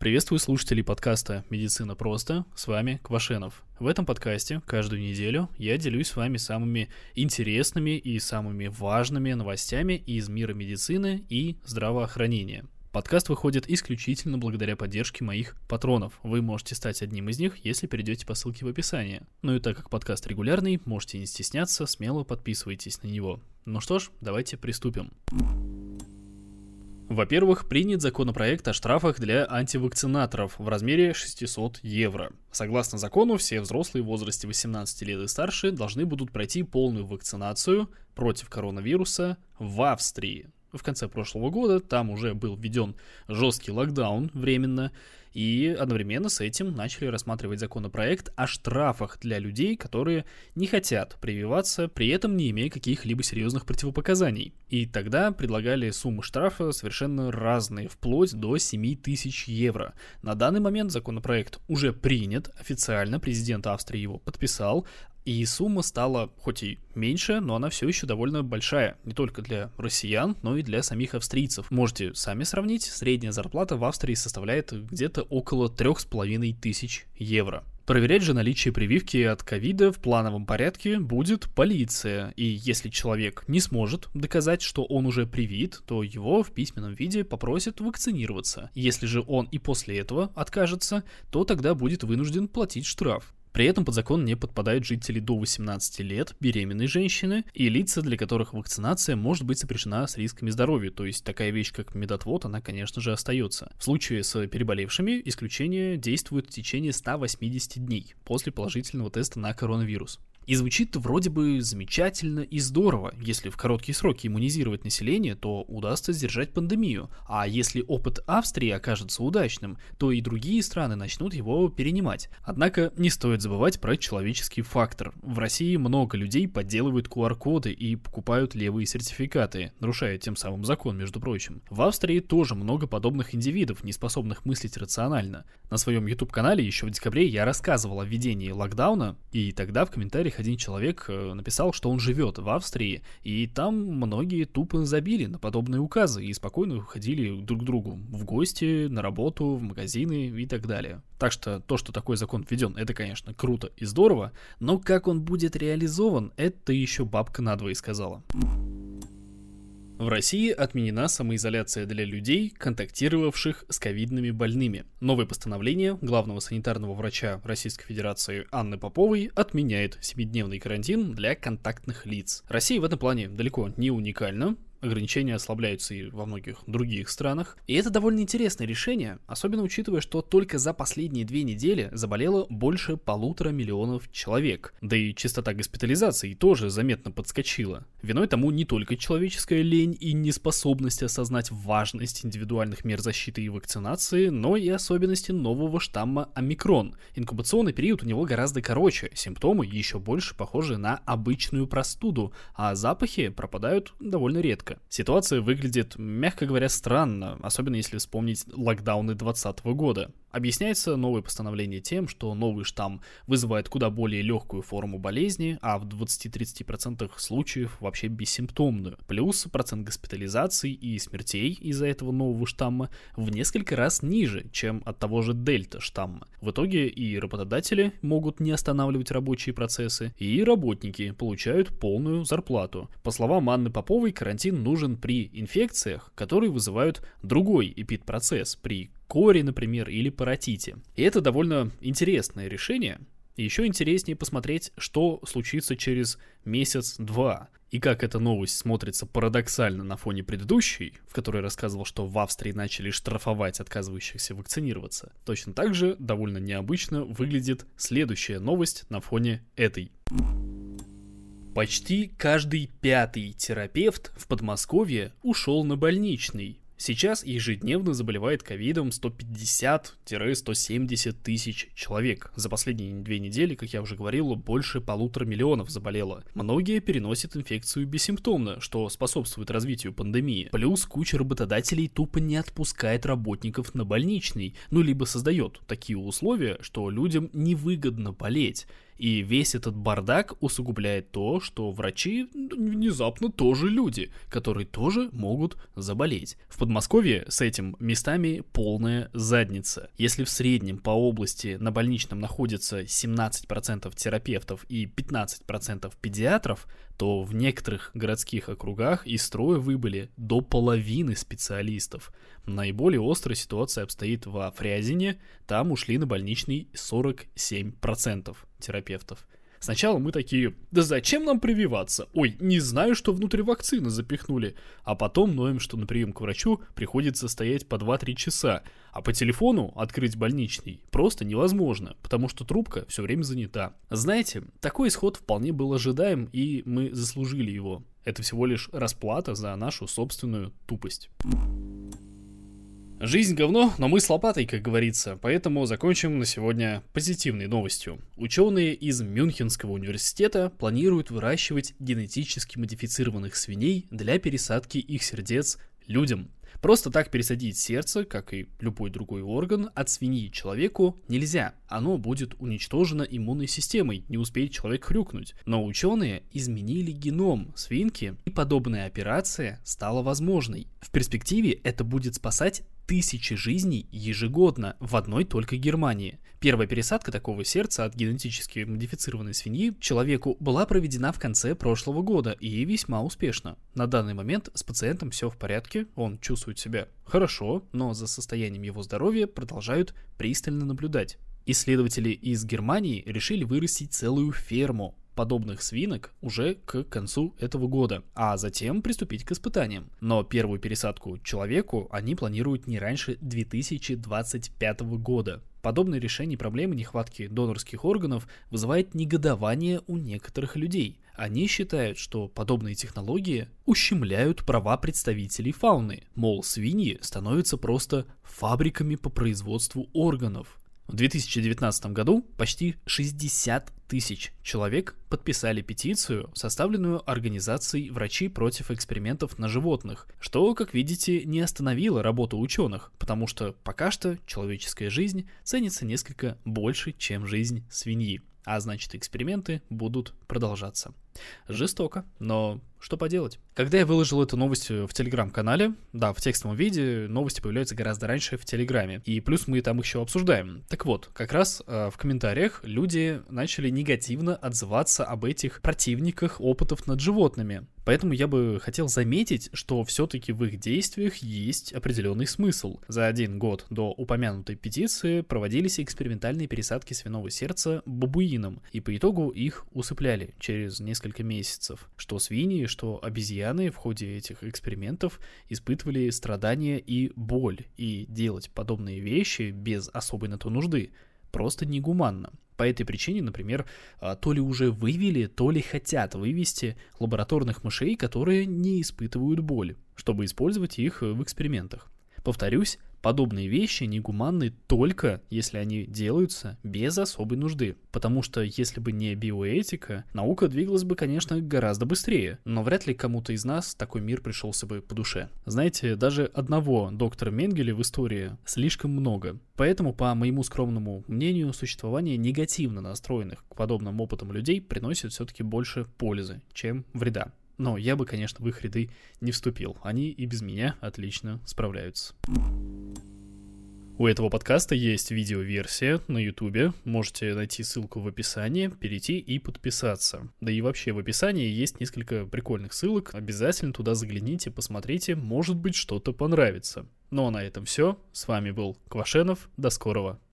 Приветствую слушателей подкаста «Медицина просто». С вами Квашенов. В этом подкасте каждую неделю я делюсь с вами самыми интересными и самыми важными новостями из мира медицины и здравоохранения. Подкаст выходит исключительно благодаря поддержке моих патронов. Вы можете стать одним из них, если перейдете по ссылке в описании. Ну и так как подкаст регулярный, можете не стесняться, смело подписывайтесь на него. Ну что ж, давайте приступим. Во-первых, принят законопроект о штрафах для антивакцинаторов в размере 600 евро. Согласно закону, все взрослые в возрасте 18 лет и старше должны будут пройти полную вакцинацию против коронавируса в Австрии. В конце прошлого года там уже был введен жесткий локдаун временно, и одновременно с этим начали рассматривать законопроект о штрафах для людей, которые не хотят прививаться, при этом не имея каких-либо серьезных противопоказаний. И тогда предлагали суммы штрафа совершенно разные, вплоть до 7 тысяч евро. На данный момент законопроект уже принят официально, президент Австрии его подписал, и сумма стала хоть и меньше, но она все еще довольно большая. Не только для россиян, но и для самих австрийцев. Можете сами сравнить. Средняя зарплата в Австрии составляет где-то около трех с половиной тысяч евро. Проверять же наличие прививки от ковида в плановом порядке будет полиция, и если человек не сможет доказать, что он уже привит, то его в письменном виде попросят вакцинироваться. Если же он и после этого откажется, то тогда будет вынужден платить штраф. При этом под закон не подпадают жители до 18 лет, беременные женщины и лица, для которых вакцинация может быть сопряжена с рисками здоровья, то есть такая вещь, как медотвод, она, конечно же, остается. В случае с переболевшими исключение действует в течение 180 дней после положительного теста на коронавирус. И звучит вроде бы замечательно и здорово. Если в короткие сроки иммунизировать население, то удастся сдержать пандемию. А если опыт Австрии окажется удачным, то и другие страны начнут его перенимать. Однако не стоит забывать про человеческий фактор. В России много людей подделывают QR-коды и покупают левые сертификаты, нарушая тем самым закон, между прочим. В Австрии тоже много подобных индивидов, не способных мыслить рационально. На своем YouTube-канале еще в декабре я рассказывал о введении локдауна, и тогда в комментариях один человек э, написал, что он живет в Австрии, и там многие тупо забили на подобные указы и спокойно ходили друг к другу в гости, на работу, в магазины и так далее. Так что то, что такой закон введен, это, конечно, круто и здорово, но как он будет реализован, это еще бабка надвое сказала. В России отменена самоизоляция для людей, контактировавших с ковидными больными. Новое постановление главного санитарного врача Российской Федерации Анны Поповой отменяет 7-дневный карантин для контактных лиц. Россия в этом плане далеко не уникальна ограничения ослабляются и во многих других странах. И это довольно интересное решение, особенно учитывая, что только за последние две недели заболело больше полутора миллионов человек. Да и частота госпитализации тоже заметно подскочила. Виной тому не только человеческая лень и неспособность осознать важность индивидуальных мер защиты и вакцинации, но и особенности нового штамма омикрон. Инкубационный период у него гораздо короче, симптомы еще больше похожи на обычную простуду, а запахи пропадают довольно редко редко. Ситуация выглядит, мягко говоря, странно, особенно если вспомнить локдауны 2020 года. Объясняется новое постановление тем, что новый штамм вызывает куда более легкую форму болезни, а в 20-30% случаев вообще бессимптомную. Плюс процент госпитализаций и смертей из-за этого нового штамма в несколько раз ниже, чем от того же дельта штамма. В итоге и работодатели могут не останавливать рабочие процессы, и работники получают полную зарплату. По словам Анны Поповой, карантин нужен при инфекциях, которые вызывают другой эпидпроцесс, при кори, например, или паротите. И это довольно интересное решение. И еще интереснее посмотреть, что случится через месяц-два. И как эта новость смотрится парадоксально на фоне предыдущей, в которой рассказывал, что в Австрии начали штрафовать отказывающихся вакцинироваться. Точно так же довольно необычно выглядит следующая новость на фоне этой. Почти каждый пятый терапевт в Подмосковье ушел на больничный. Сейчас ежедневно заболевает ковидом 150-170 тысяч человек. За последние две недели, как я уже говорил, больше полутора миллионов заболело. Многие переносят инфекцию бессимптомно, что способствует развитию пандемии. Плюс куча работодателей тупо не отпускает работников на больничный, ну либо создает такие условия, что людям невыгодно болеть. И весь этот бардак усугубляет то, что врачи внезапно тоже люди, которые тоже могут заболеть. В Подмосковье с этим местами полная задница. Если в среднем по области на больничном находится 17% терапевтов и 15% педиатров, то в некоторых городских округах из строя выбыли до половины специалистов. Наиболее острая ситуация обстоит во Фрязине, там ушли на больничный 47% терапевтов. Сначала мы такие, да зачем нам прививаться? Ой, не знаю, что внутрь вакцины запихнули. А потом ноем, что на прием к врачу приходится стоять по 2-3 часа. А по телефону открыть больничный просто невозможно, потому что трубка все время занята. Знаете, такой исход вполне был ожидаем, и мы заслужили его. Это всего лишь расплата за нашу собственную тупость. Жизнь говно, но мы с лопатой, как говорится, поэтому закончим на сегодня позитивной новостью. Ученые из Мюнхенского университета планируют выращивать генетически модифицированных свиней для пересадки их сердец людям. Просто так пересадить сердце, как и любой другой орган, от свиньи человеку нельзя. Оно будет уничтожено иммунной системой, не успеет человек хрюкнуть. Но ученые изменили геном свинки, и подобная операция стала возможной. В перспективе это будет спасать тысячи жизней ежегодно в одной только Германии. Первая пересадка такого сердца от генетически модифицированной свиньи человеку была проведена в конце прошлого года и весьма успешно. На данный момент с пациентом все в порядке, он чувствует себя хорошо, но за состоянием его здоровья продолжают пристально наблюдать. Исследователи из Германии решили вырастить целую ферму подобных свинок уже к концу этого года, а затем приступить к испытаниям. Но первую пересадку человеку они планируют не раньше 2025 года. Подобное решение проблемы нехватки донорских органов вызывает негодование у некоторых людей. Они считают, что подобные технологии ущемляют права представителей фауны, мол, свиньи становятся просто фабриками по производству органов. В 2019 году почти 60 тысяч человек подписали петицию, составленную организацией «Врачи против экспериментов на животных», что, как видите, не остановило работу ученых, потому что пока что человеческая жизнь ценится несколько больше, чем жизнь свиньи, а значит эксперименты будут продолжаться. Жестоко, но что поделать? Когда я выложил эту новость в телеграм-канале, да, в текстовом виде новости появляются гораздо раньше в телеграме. И плюс мы там еще обсуждаем. Так вот, как раз э, в комментариях люди начали негативно отзываться об этих противниках опытов над животными. Поэтому я бы хотел заметить, что все-таки в их действиях есть определенный смысл. За один год до упомянутой петиции проводились экспериментальные пересадки свиного сердца бабуинам, и по итогу их усыпляли через несколько месяцев. Что свиньи, что обезьяны в ходе этих экспериментов испытывали страдания и боль, и делать подобные вещи без особой на то нужды просто негуманно. По этой причине, например, а, то ли уже вывели, то ли хотят вывести лабораторных мышей, которые не испытывают боль, чтобы использовать их в экспериментах. Повторюсь, Подобные вещи негуманны только если они делаются без особой нужды. Потому что если бы не биоэтика, наука двигалась бы, конечно, гораздо быстрее. Но вряд ли кому-то из нас такой мир пришелся бы по душе. Знаете, даже одного доктора Менгеля в истории слишком много. Поэтому, по моему скромному мнению, существование негативно настроенных к подобным опытам людей приносит все-таки больше пользы, чем вреда. Но я бы, конечно, в их ряды не вступил. Они и без меня отлично справляются. У этого подкаста есть видеоверсия на ютубе, можете найти ссылку в описании, перейти и подписаться. Да и вообще в описании есть несколько прикольных ссылок, обязательно туда загляните, посмотрите, может быть что-то понравится. Ну а на этом все, с вами был Квашенов, до скорого.